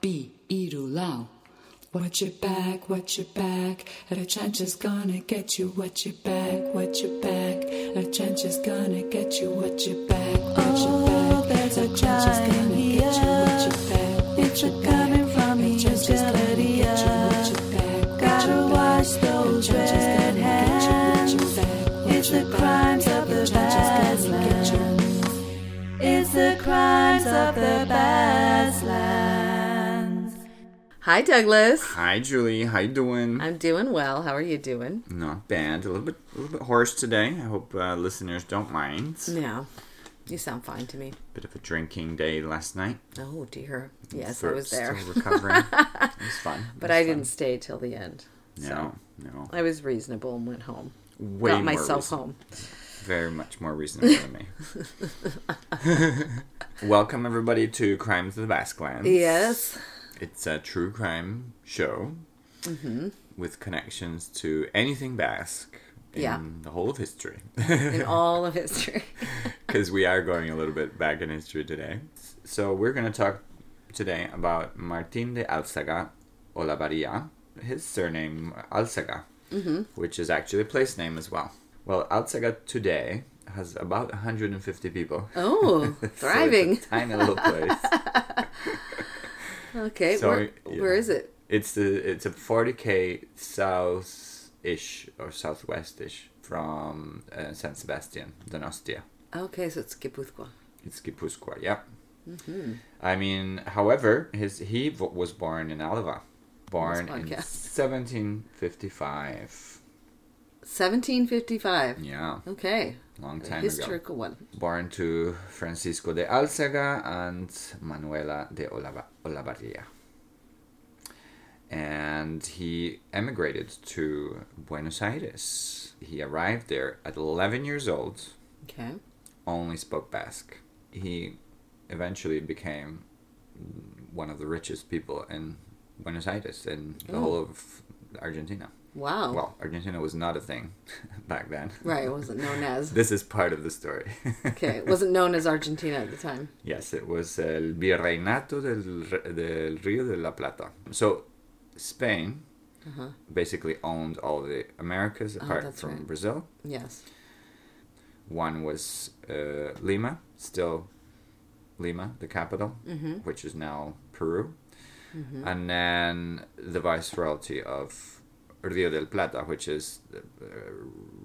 B Irulau. Watch your back, watch your back. A chance is gonna get you. Watch your back, watch your back. A chance is gonna get you. Watch your back, watch your back. Oh, there's a trench is gonna get you. Watch your back, It's watch your a back. coming from trench is gonna get you. Watch your back, watch Gotta back. those The trench is red gonna get you. Watch your hands. back, watch It's your the crimes of the trench is gonna get you. Badlands. It's the crimes of the Badlands. Hi, Douglas. Hi, Julie. How you doing? I'm doing well. How are you doing? Not bad. A little bit, a little bit hoarse today. I hope uh, listeners don't mind. No, you sound fine to me. Bit of a drinking day last night. Oh dear. Yes, I was there, Still recovering. it was fun. but It I was didn't stay till the end. fun. So No, no. I was reasonable and went home. Way Got myself home. Very much more reasonable than me. Welcome everybody to Crimes of the Basquelands. Yes. It's a true crime show Mm-hmm. with connections to anything Basque in Yeah. the whole of history. In all of history. because we are going a little bit back in history today. So we're going to talk today about Martin de Alzaga Olavarria, his surname Alzaga, which is actually a place name as well. Well, Alzaga today has about 150 people. Oh, So it's a thriving. tiny little place. Okay. So, where, yeah. where is it? It's the it's a 40k south ish or southwest-ish from uh, San Sebastian, Donostia. Okay, so it's Gipuzkoa. It's Gipuzkoa, yeah. Mm-hmm. I mean, however, his he v- was born in Alava, born in 1755. 1755. Yeah, Okay. Long time historical one. ago. Born to Francisco de Alzaga and Manuela de Olava- Olavarria. And he emigrated to Buenos Aires. He arrived there at 11 years old Okay. only spoke Basque. He eventually became one of the richest people in Buenos Aires and the Oh. whole of Argentina. Wow. Well, Argentina was not a thing back then. right. It wasn't known as. This is part of the story. Okay. It wasn't known as Argentina at the time. yes, it was el Virreinato del, del Río de la Plata. So, Spain Uh-huh. basically owned all the Americas apart that's from right. Brazil. Yes. One was uh, Lima, still Lima, the capital, Mm-hmm. which is now Peru. And then the viceroyalty of Rio del Plata, which is the uh,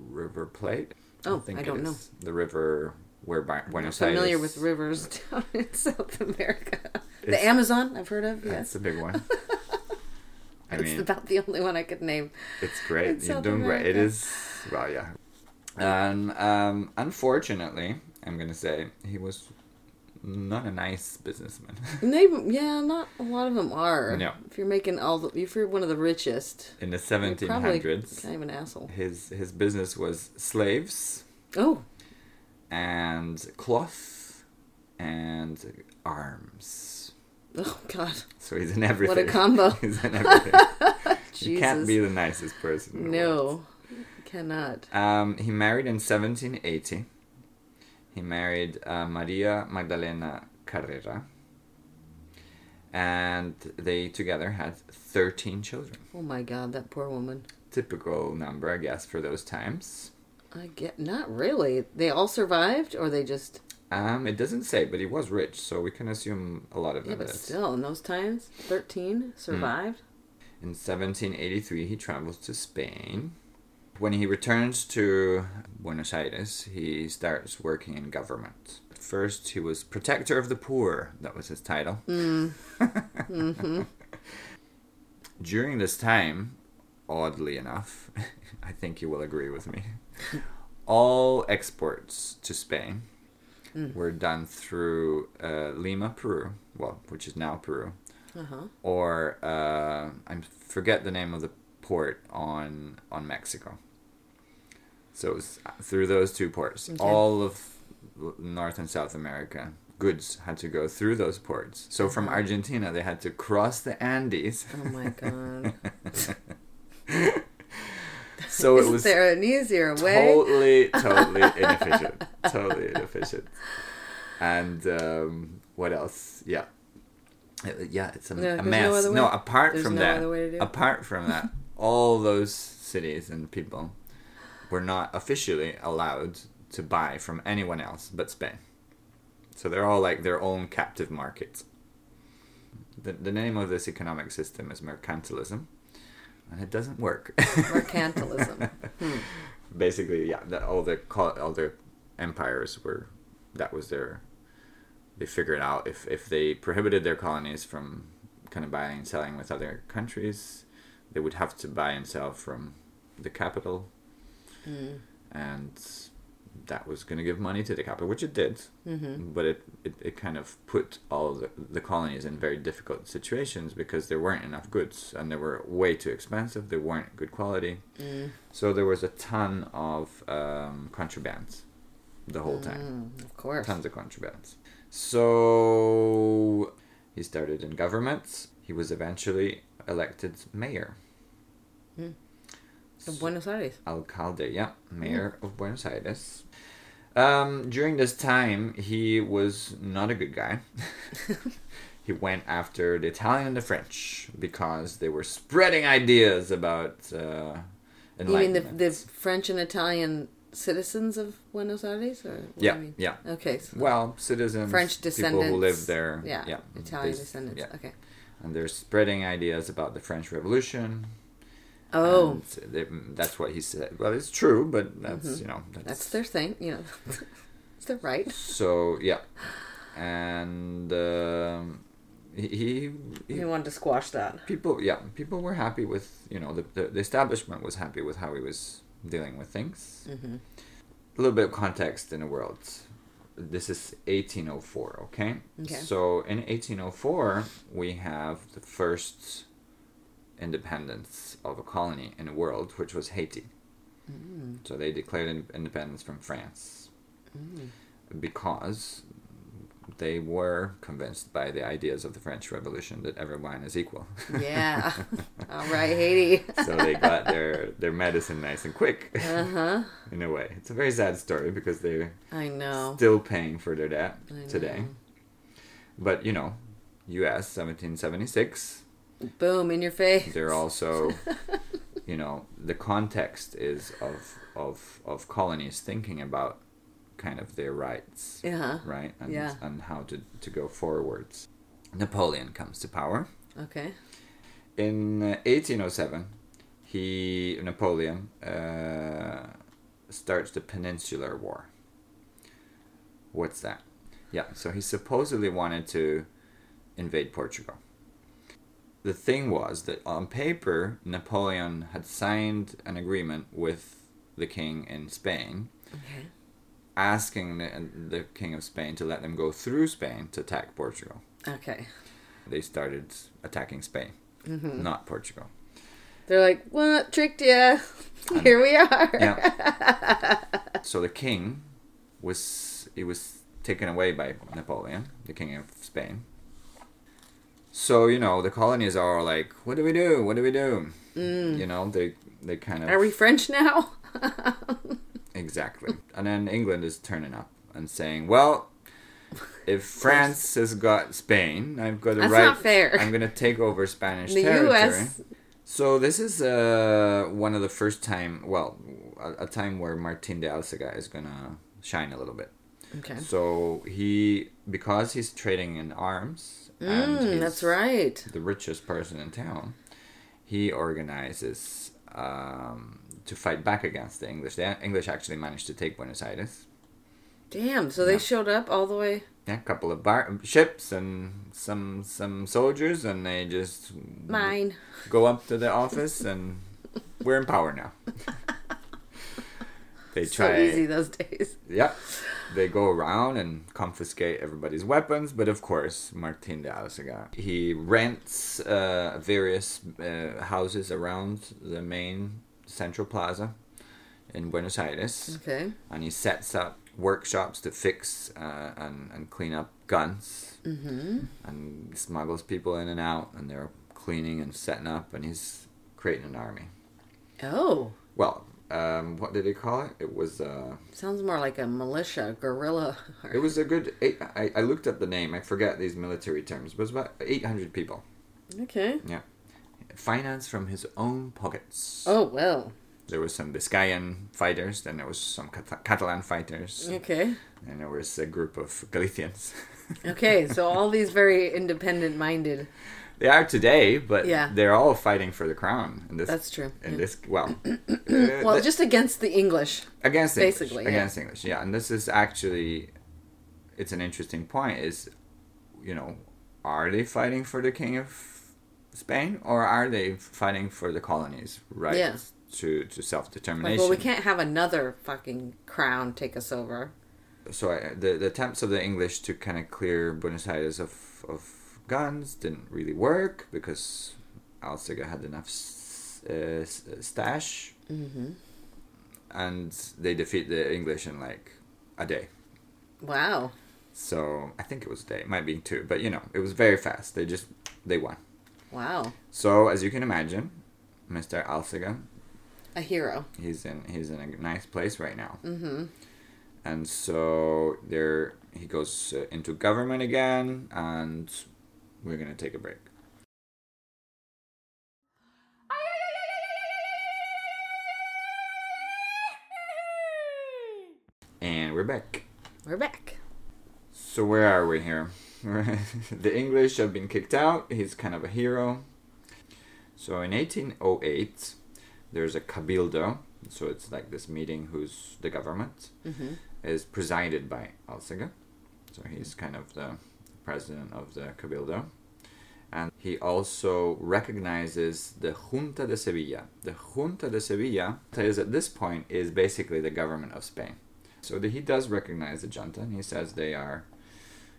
River Plate. Oh, I it don't know. The river where Bi- Buenos familiar Aires. with rivers down in South America. It's- the Amazon, I've heard of. That's Yes, a big one. I it's about the only one I could name. It's great. You're doing great. It is. Well, yeah. And um, unfortunately, I'm gonna say he was not a nice businessman. And they, yeah, not a lot of them are. No. If you're making all, the, if you're one of the richest, In the you're probably 1700s, kind of an asshole. his his business was slaves Oh, and cloth and arms. oh God, So he's in everything. what a combo! he's in everything. you can't be the nicest person. in the world. No, cannot. Um, he married in 1780. He married uh, Maria Magdalena Carrera. And they together had 13 children. Oh my God, that poor woman. Typical number, I guess, for those times. I get not really. They all survived, or they just Um, it doesn't say, but he was rich, so we can assume a lot of yeah. them But did. still, in those times, thirteen survived. In 1783, he travels to Spain. When he returns to Buenos Aires, he starts working in government. First, he was protector of the poor. That was his title. During this time, oddly enough, I think you will agree with me, all exports to Spain were done through uh, Lima, Peru, well, which is now Peru, Uh huh. or uh, I forget the name of the port on on Mexico. So it was through those two ports, Okay. all of North and South America goods had to go through those ports. So from. Argentina, they had to cross the Andes. Oh my God. so it was there an easier way? totally, totally inefficient. totally inefficient. And um, what else? Yeah. Uh, yeah, it's a, No, a there's no mess. No, apart from no that, to do it? apart from that, all those cities and people were not officially allowed to buy from anyone else but Spain. So they're all like their own captive markets. The, the name of this economic system is mercantilism, and it doesn't work. Mercantilism. Hmm. Basically, yeah, the, all the all the empires were that was their. They figured out if if they prohibited their colonies from kind of buying and selling with other countries, they would have to buy and sell from the capital, and that was going to give money to the capital, which it did. Mm-hmm. But it, it, it kind of put all the, the colonies in very difficult situations because there weren't enough goods and they were way too expensive. They weren't good quality. So there was a ton of um, contrabands the whole time Mm, of course. tons of contrabands. So he started in government. He was eventually elected mayor. Of Buenos Aires. Alcalde, yeah, mayor of Buenos Aires. Um, during this time, he was not a good guy. he went after the Italian and the French because they were spreading ideas about uh, You mean the, the French and Italian citizens of Buenos Aires? Or yeah, yeah. Okay. So Well, citizens, French descendants. people who live there. Yeah. yeah, Italian They- descendants. yeah. Okay. and they're spreading ideas about the French Revolution. Oh, they, that's what he said. Well, it's true, but that's you know that's, Mm-hmm. that's their thing. You know, it's their right. so yeah, and um, he, he, he He wanted to squash that. people yeah people were happy with you know the, the, the establishment was happy with how he was dealing with things. Mm-hmm. A little bit of context in the world. This is 1804, okay? Okay. So in 1804, we have the first independence of a colony in the world, which was Haiti. So they declared independence from France because they were convinced by the ideas of the French Revolution that everyone is equal. Yeah. All right, Haiti. so they got their their medicine nice and quick. Uh huh. in a way, it's a very sad story because they're I know. still paying for their debt I today. know. But you know, U.S. 1776. Boom in your face. They're also, you know, the context is of of of colonies thinking about kind of their rights, Yeah. right, and Yeah. and how to to go forwards. Napoleon comes to power Okay. in uh, 1807. He Napoleon uh, starts the Peninsular War. What's that? Yeah, so he supposedly wanted to invade Portugal. The thing was that on paper, Napoleon had signed an agreement with the king in Spain, Okay. asking the, the king of Spain to let them go through Spain to attack Portugal. Okay. They started attacking Spain, mm-hmm. not Portugal. They're like, what? Tricked ya. Here we are. Yeah. so the king was he was taken away by Napoleon, the king of Spain. So you know the colonies are like, "What do we do? What do we do?" You know they they kind of Are we French now? exactly. And then England is turning up and saying, "Well, if France has got Spain, I've got a That's right. not fair. I'm going to take over Spanish the territory." U.S. So this is uh, one of the first time, well, a, a time where Martin de Alzaga is gonna shine a little bit. Okay. So he, because he's trading in arms, Mm, that's right. the richest person in town, he organizes um, to fight back against the English. The English actually managed to take Buenos Aires. Damn. So they showed up all the way. Yeah, a couple of bar- ships and some some soldiers, and they just Mine. go up to the office and we're in power now. They So try easy those days. yeah. They go around and confiscate everybody's weapons, but of course, Martin de Alzaga, he rents uh, various uh, houses around the main central plaza in Buenos Aires, Okay. and he sets up workshops to fix uh, and, and clean up guns Mm-hmm. and smuggles people in and out, and they're cleaning and setting up, and he's creating an army. Oh. Well, um, what did he call it? It was uh, Sounds more like a militia, guerrilla. it was a good. Eight, I I looked up the name. I forget these military terms. But it was about eight hundred people. Okay. Yeah. Financed from his own pockets. Oh well. There was some Biscayan fighters. Then there was some Cat- Catalan fighters. Okay. And there was a group of Galicians. Okay. So all these very independent-minded. They are today, but Yeah. they're all fighting for the crown. In this, That's true. In yeah. this, well, Well, uh, just against the English. against English, basically, yeah. against English, yeah. And this is actually, it's an interesting point. Is, you know, are they fighting for the king of Spain or are they fighting for the colonies' right Yeah. to to self Like, determination? well, we can't have another fucking crown take us over. so I, the the attempts of the English to kind of clear Buenos Aires of of guns didn't really work because Alzaga had enough s- uh, s- stash, Mm-hmm. and they defeat the English in like a day. Wow. So I think it was a day, it might be two, but you know it was very fast. They just they won. Wow. So as you can imagine, Mr. Alzaga, A hero. he's in he's in a nice place right now. Mm-hmm. and so there he goes uh, into government again and we're gonna take a break and we're back We're back. so where are we here the english have been kicked out he's kind of a hero so in 1808 there's a cabildo so it's like this meeting who's the government Mm-hmm. is presided by Alzaga. So he's kind of the president of the Cabildo. And he also recognizes the Junta de Sevilla. The Junta de Sevilla is at this point is basically the government of Spain. So the, he does recognize the junta and he says they are,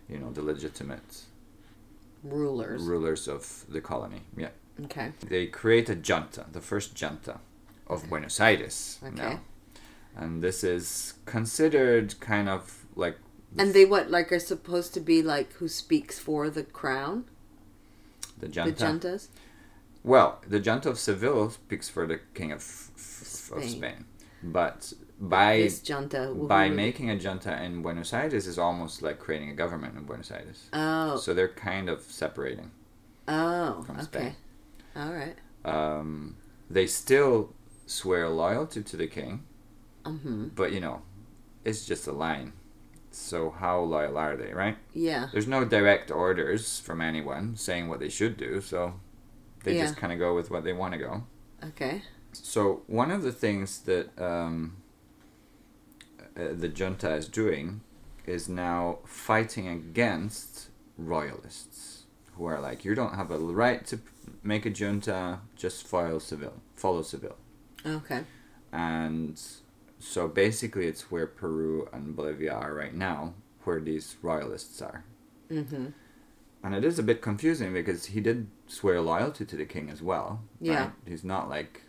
you know, the legitimate Rulers. rulers of the colony. Yeah. Okay. They create a junta, the first junta of Buenos Aires Okay. now. And this is considered kind of like And they what like are supposed to be like who speaks for the crown? the junta. The juntas. Well, the junta of Seville speaks for the king of, f- of Spain. Spain, but by this junta. by making a junta in Buenos Aires is almost like creating a government in Buenos Aires. Oh. So they're kind of separating. Oh. from okay. Spain. All right. Um, they still swear loyalty to the king, Mm-hmm. but you know, it's just a line. So how loyal are they, right? Yeah. There's no direct orders from anyone saying what they should do, so they Yeah. just kind of go with what they want to go. Okay. So one of the things that um, uh, the junta is doing is now fighting against royalists who are like, you don't have a right to make a junta, just follow Seville, follow Seville, Okay. and so basically it's where Peru and Bolivia are right now, where these royalists are. Mm-hmm. And it is a bit confusing because he did swear loyalty to the king as well. Yeah. right? He's not like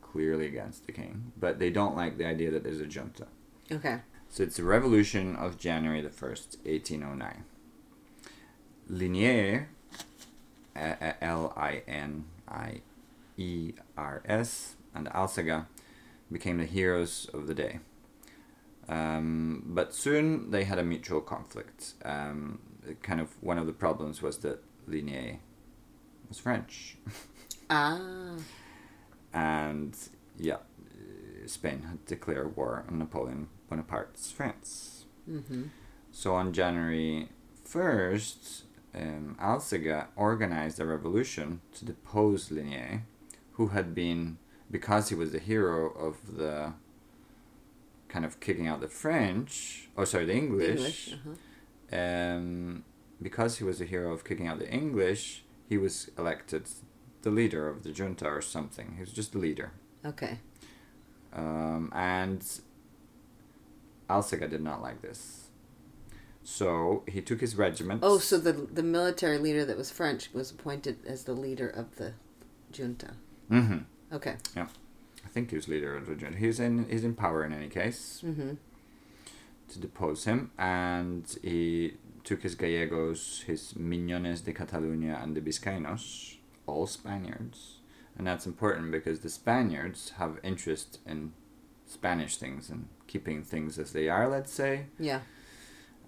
clearly against the king, but they don't like the idea that there's a junta. Okay. So it's the revolution of January the 1st, 1809. Liniers, L I N I E R S, and Alzaga became the heroes of the day. Um, but soon they had a mutual conflict. Um, kind of one of the problems was that Liniers was French, Ah. and yeah, Spain had declared war on Napoleon Bonaparte's France. Mm-hmm. So on January 1st, um, Alzaga organized a revolution to depose Liniers, who had been, because he was the hero of the kind of kicking out the French, oh sorry, the English, English. Uh-huh. um, because he was the hero of kicking out the English, he was elected the leader of the junta or something. He was just the leader. Okay. Um, and Alzaga did not like this. So he took his regiment. Oh, so the the military leader that was French was appointed as the leader of the junta. hmm Okay. Yeah, I think he was leader of the junta. He's in he's in power in any case Mm-hmm. to depose him, and he took his Gallegos, his Miñones de Cataluña, and the Biscaynos, all Spaniards, and that's important because the Spaniards have interest in Spanish things and keeping things as they are, let's say. Yeah.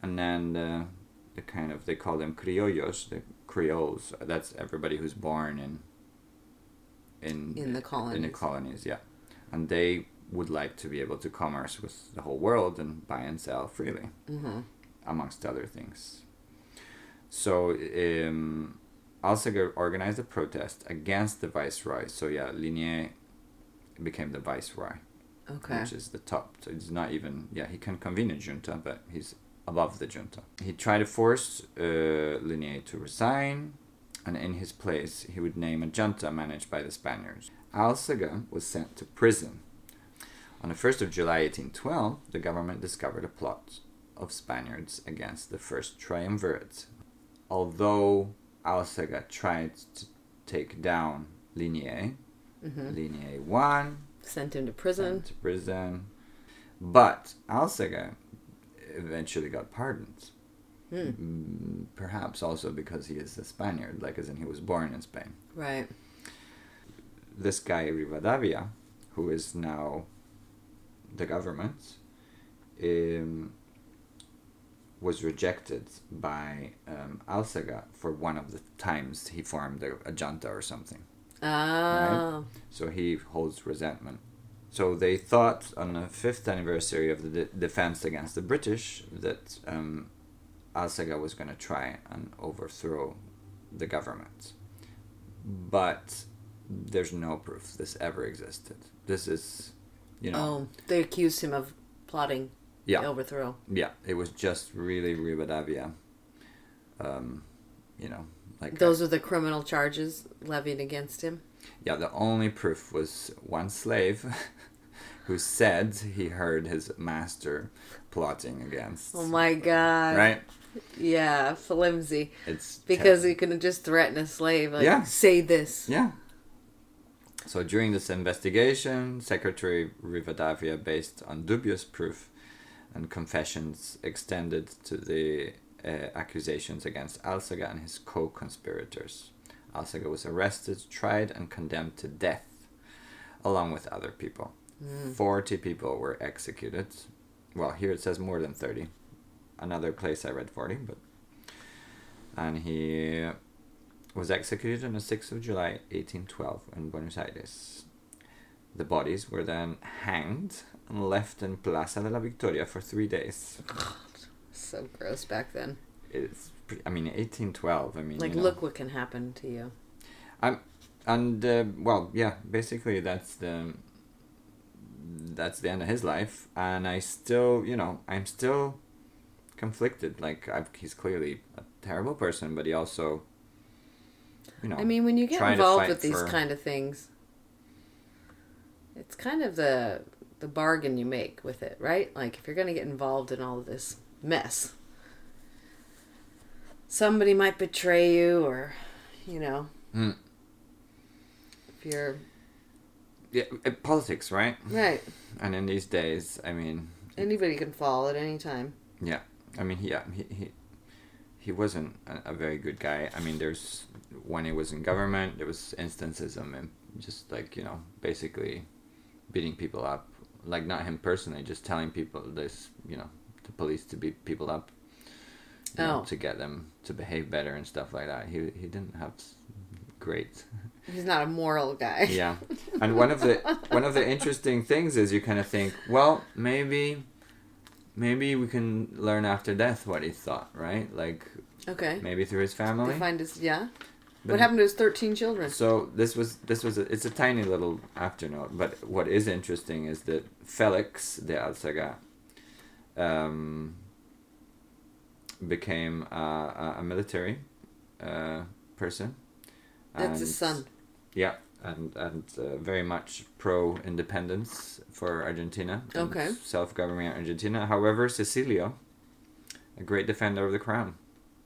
And then the, the kind of they call them criollos, the Creoles. That's everybody who's born in in In the in the colonies. colonies, yeah. And they would like to be able to commerce with the whole world and buy and sell freely, Mm-hmm. amongst other things. So um, Alzaga organized a protest against the viceroy. So yeah, Liniers became the viceroy, Okay. which is the top. So it's not even yeah he can convene a junta, but he's above the junta. He tried to force uh, Liniers to resign, and in his place he would name a junta managed by the Spaniards. Alzaga was sent to prison. On the 1st of July 1812, the government discovered a plot of Spaniards against the first triumvirate. Although Alzaga tried to take down Liniers, Mm-hmm. Liniers won, Sent him to prison. to prison. But Alzaga eventually got pardoned. Hmm. Mm, Perhaps also because he is a Spaniard, like as in he was born in Spain. Right. This guy Rivadavia, who is now the government, um, was rejected by um, Alzaga for one of the times he formed a, a junta or something. Oh. So he holds resentment. So they thought on the fifth anniversary of the de- defense against the British that um, Alzaga was going to try and overthrow the government. But there's no proof this ever existed. This is, you know, Oh, they accused him of plotting yeah, the overthrow. yeah. It was just really Rivadavia. Um, you know, like Those are the criminal charges levied against him. Yeah, the only proof was one slave who said he heard his master plotting against. Oh my god. Right? Yeah, flimsy. It's Because ter- he couldn't just threaten a slave, like, Yeah. say this. yeah. So during this investigation, Secretary Rivadavia, based on dubious proof and confessions extended to the uh, accusations against Alzaga and his co-conspirators. Alzaga was arrested, tried, and condemned to death, along with other people. Forty people were executed. Well, here it says more than thirty. Another place I read forty, but and he was executed on the sixth of July, eighteen twelve, in Buenos Aires. The bodies were then hanged and left in Plaza de la Victoria for three days. So gross back then. It's, I mean, eighteen twelve. I mean, Like, you know. look what can happen to you. Um, and uh, well yeah basically that's the that's the end of his life and i still you know i'm still conflicted like I've, he's clearly a terrible person but he also you know I mean, when you get involved with these for- kind of things, it's kind of the the bargain you make with it, right? Like if you're going to get involved in all of this mess, somebody might betray you, or you know, Hmm. if you're yeah, uh, politics right right, and in these days i mean anybody can fall at any time. yeah i mean he uh, he, he he wasn't a, a very good guy. I mean there's when he was in government there was instances of him just like you know basically beating people up. Like not him personally just telling people this you know the police to beat people up you know, Oh. to get them to behave better and stuff like that. He he didn't have great. He's not a moral guy. yeah. And one of the one of the interesting things is you kind of think well maybe maybe we can learn after death what he thought right like Okay. maybe through his They family find his yeah. But- what happened to his thirteen children? so this was this was a, it's a tiny little afternote but what is interesting is that felix de alzaga um, became a, a, a military uh, person That's his son. Yeah, and and uh, very much pro independence for Argentina. Okay. Self government Argentina. However, Cecilio, a great defender of the crown,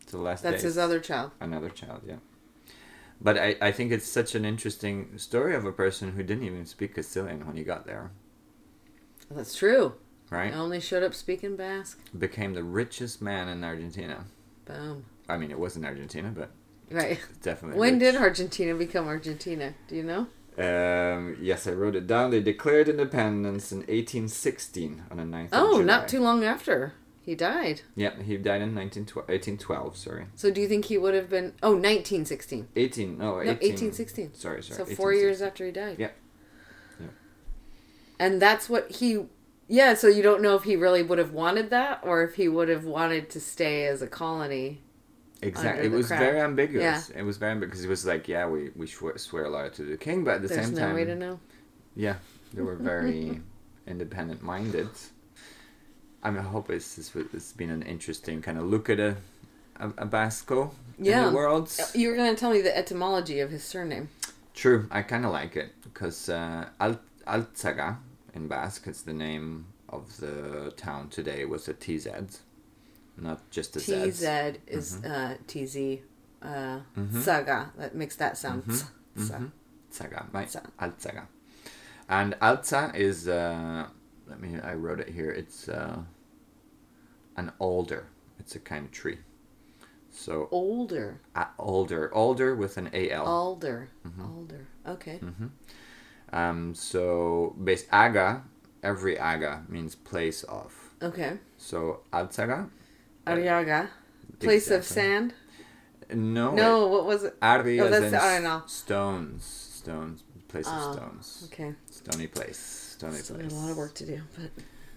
to the last That's days. his other child. Another child, yeah. But I, I think it's such an interesting story of a person who didn't even speak Castilian when he got there, That's true. right? Only showed up speaking Basque. Became the richest man in Argentina. Boom. I mean, it wasn't Argentina, but Right. definitely. When rich. did Argentina become Argentina? Do you know? Um, yes, I wrote it down. They declared independence in 1816 on the 9th of Oh, not too long after he died. Yeah, he died in 1912, 1812, sorry. So do you think he would have been? Oh, 1916. 18, no, 18. No, 1816. Sorry, sorry. So four 1816. years after he died. Yeah. Yeah. And that's what he. Yeah, so you don't know if he really would have wanted that or if he would have wanted to stay as a colony. Exactly. It was very ambiguous. It was very ambiguous. It was like, yeah, we, we swear, lot to the king, but at the There's same no time, way to know. yeah, they were very independent minded. I mean, I hope it's, this was- it's been an interesting kind of look at a, a, a Basco Yeah. in the world. You were going to tell me the etymology of his surname. True, I kind of like it because uh, Al- Alzaga in Basque, it's the name of the town today with a TZ, not just a Z. TZ is Mm-hmm. uh, TZ. Uh, Saga. That makes that sound. Mm-hmm. s- sa. Zaga, right? Za. Alzaga. And Alza is, uh, let me, I wrote it here, it's uh, an alder. It's a kind of tree. So, Older. uh, alder, alder with an AL. Alder. Mm-hmm. Alder. Okay. Um, so, base aga, every aga means place of. Okay. So, Alzaga, Ariaga. Place of sand? no. No, what was it? Oh, that's the Arenal. stones. Stones. Place of Oh, stones. Okay. Stony place. Stony Still place. a lot of work to do, but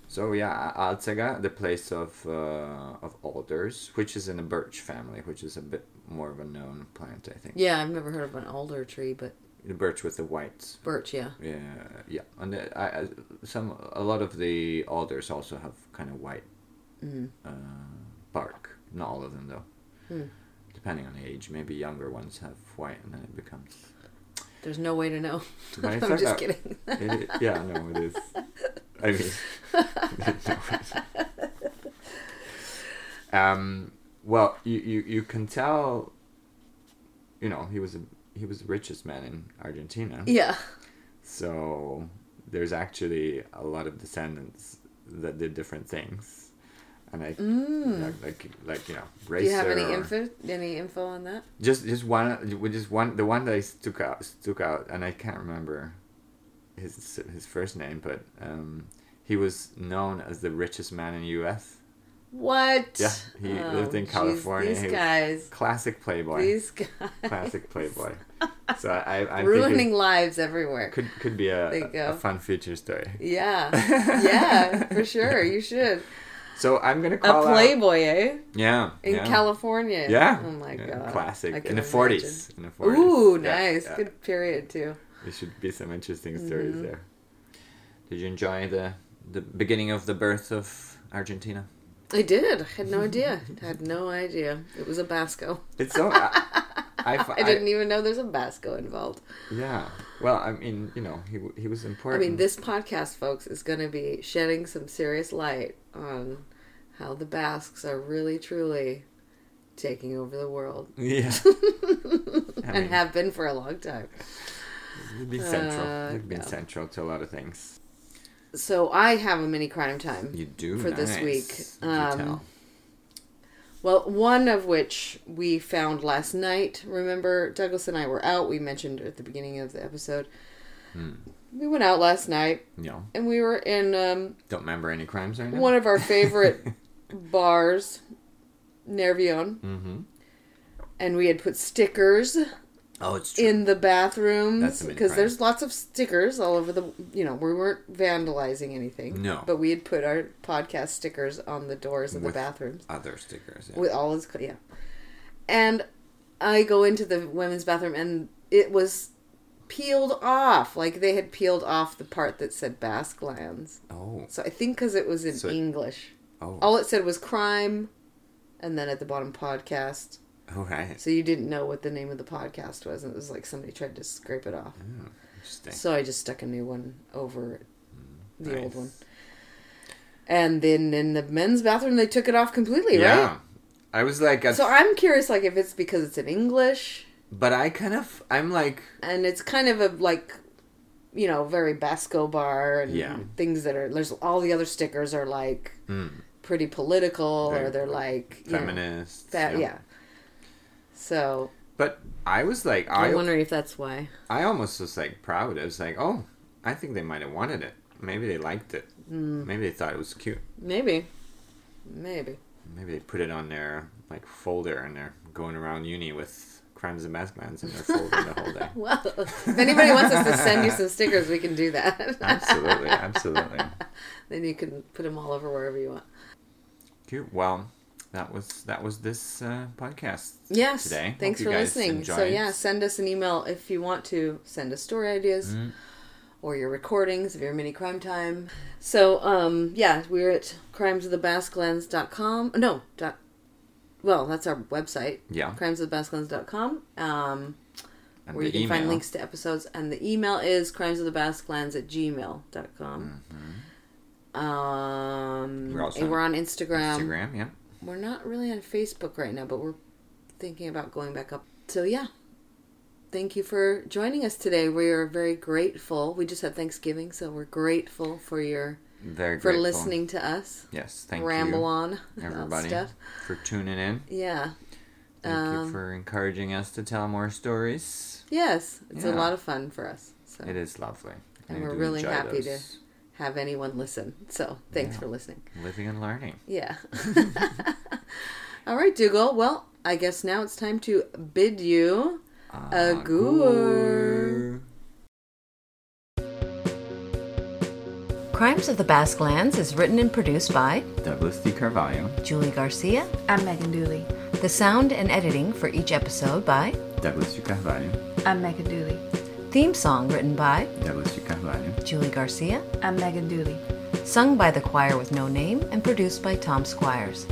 So yeah, Alzaga, the place of uh, of alders, which is in the birch family, which is a bit more of a known plant, I think. yeah, I've never heard of an alder tree, but The birch with the white. birch, yeah. Yeah, yeah, and the, I, I, some a lot of the alders also have kind of white Mm. uh, bark. Not all of them though. Hmm. Depending on the age, maybe younger ones have white, and then it becomes. There's no way to know. I'm just kidding. It, i- yeah, no, it is. I mean, um, well, you, you, you can tell. You know, he was a he was the richest man in Argentina. yeah. So there's actually a lot of descendants that did different things, and I like, like like you know Mm. Do you have any info? Any info on that? just just one with just one the one that I stuck out stuck out and I can't remember his his first name but um he was known as the richest man in the US What? Yeah, he lived in California. These guys. classic playboy These guys. classic playboy so I I Ruining lives everywhere. could could be a, a, a fun feature story Yeah. Yeah, for sure. You should. So I'm gonna call a Playboy, eh? yeah In yeah. California. yeah Oh my Yeah, god. classic in the 40s in the 40s Ooh, nice. yeah. Good period too. There should be some interesting stories Mm-hmm. there. Did you enjoy the the beginning of the birth of Argentina? I did. I had no idea. had no idea. It was a Basco. It's so. I, I, I didn't even know there's a Basco involved. Yeah. Well, I mean, you know, he he was important. I mean, this podcast, folks, is going to be shedding some serious light on how the Basques are really, truly taking over the world Yeah. And mean, have been for a long time. They've been central. Uh, They've been yeah. central to a lot of things. So I have a mini crime time. You do For this week, um. Well, one of which we found last night. Remember, Douglas and I were out. We mentioned at the beginning of the episode. Hmm. We went out last night Yeah. and we were in um, don't remember any crimes right now. one of our favorite bars, Nervion, mm-hmm. and we had put stickers Oh, it's true. in the bathrooms because there's lots of stickers all over the. You know, we weren't vandalizing anything. No. but we had put our podcast stickers on the doors of With- the bathrooms Other stickers. Yeah. with all his yeah. And I go into the women's bathroom and it was peeled off, like they had peeled off the part that said Basque Lands. oh. So I think because it was in So it- English, Oh. all it said was crime, and then at the bottom podcast. All right. So you didn't know what the name of the podcast was, and it was like somebody tried to scrape it off. Oh, interesting. So I just stuck a new one over the old one. And then in the men's bathroom, they took it off completely, Yeah. right? I was like, So I'm curious, like, if it's because it's in English, but I kind of, I'm like, and it's kind of a like, you know, very Basco bar and Yeah. things that are. There's all the other stickers are like mm, pretty political, Very or they're like feminist. That, yeah. So But I was like, I'm wondering if that's why. I almost was like proud. I was like, oh, I think they might have wanted it. Maybe they liked it. Mm. Maybe they thought it was cute. Maybe. Maybe. Maybe they put it on their like folder and they're going around uni with crimes and mass plans in their folder the whole day. Well, if anybody wants us to send you some stickers, we can do that. Absolutely, absolutely. then you can put them all over wherever you want. Cute. Well, that was that was this uh, podcast. Yes. Today. Thanks for listening. So yeah, send us an email if you want to send us story ideas Mm. or your recordings of your mini crime time. So um yeah, we're at crimesofthebasquelands.com. No, dot well, that's our website. Yeah. Crimesofthebasquelands.com. Um And where you can find links to episodes and the email is crimesofthebasquelands at gmail.com. Um. We're also and we're on Instagram. Instagram. Yeah. We're not really on Facebook right now, but we're thinking about going back up. So yeah, thank you for joining us today. We are very grateful. We just had Thanksgiving, so we're grateful for your Very for grateful. listening to us Yes. Thank ramble you, on everybody, stuff. for tuning in. Yeah. Thank Um, you for encouraging us to tell more stories. Yes, it's a lot of fun for us. So It is lovely. And we're really happy those. Have anyone listen. So thanks Yeah. for listening. living and learning. Yeah. All right, Dougal. Well, I guess now it's time to bid you a Agur. Crimes of the Basque Lands is written and produced by Douglas D. Carvalho. Julie Garcia. I'm Megan Dooley. The sound and editing for each episode by Douglas D. Carvalho. I'm Megan Dooley. Theme song written by Douglas D. Carvalho. Julie Garcia. I'm Megan Dooley. Sung by the choir with no name and produced by Tom Squires.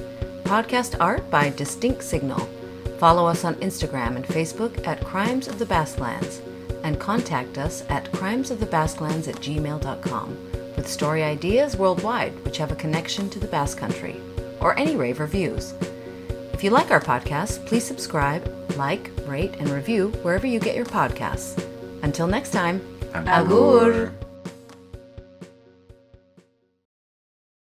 Podcast art by Distinct Signal. Follow us on Instagram and Facebook at Crimes of the Basquelands and contact us at crimesofthebasquelands at gmail.com with story ideas worldwide which have a connection to the Basque Country or any rave reviews. If you like our podcast, please subscribe, like, rate, and review wherever you get your podcasts. Until next time, Agur.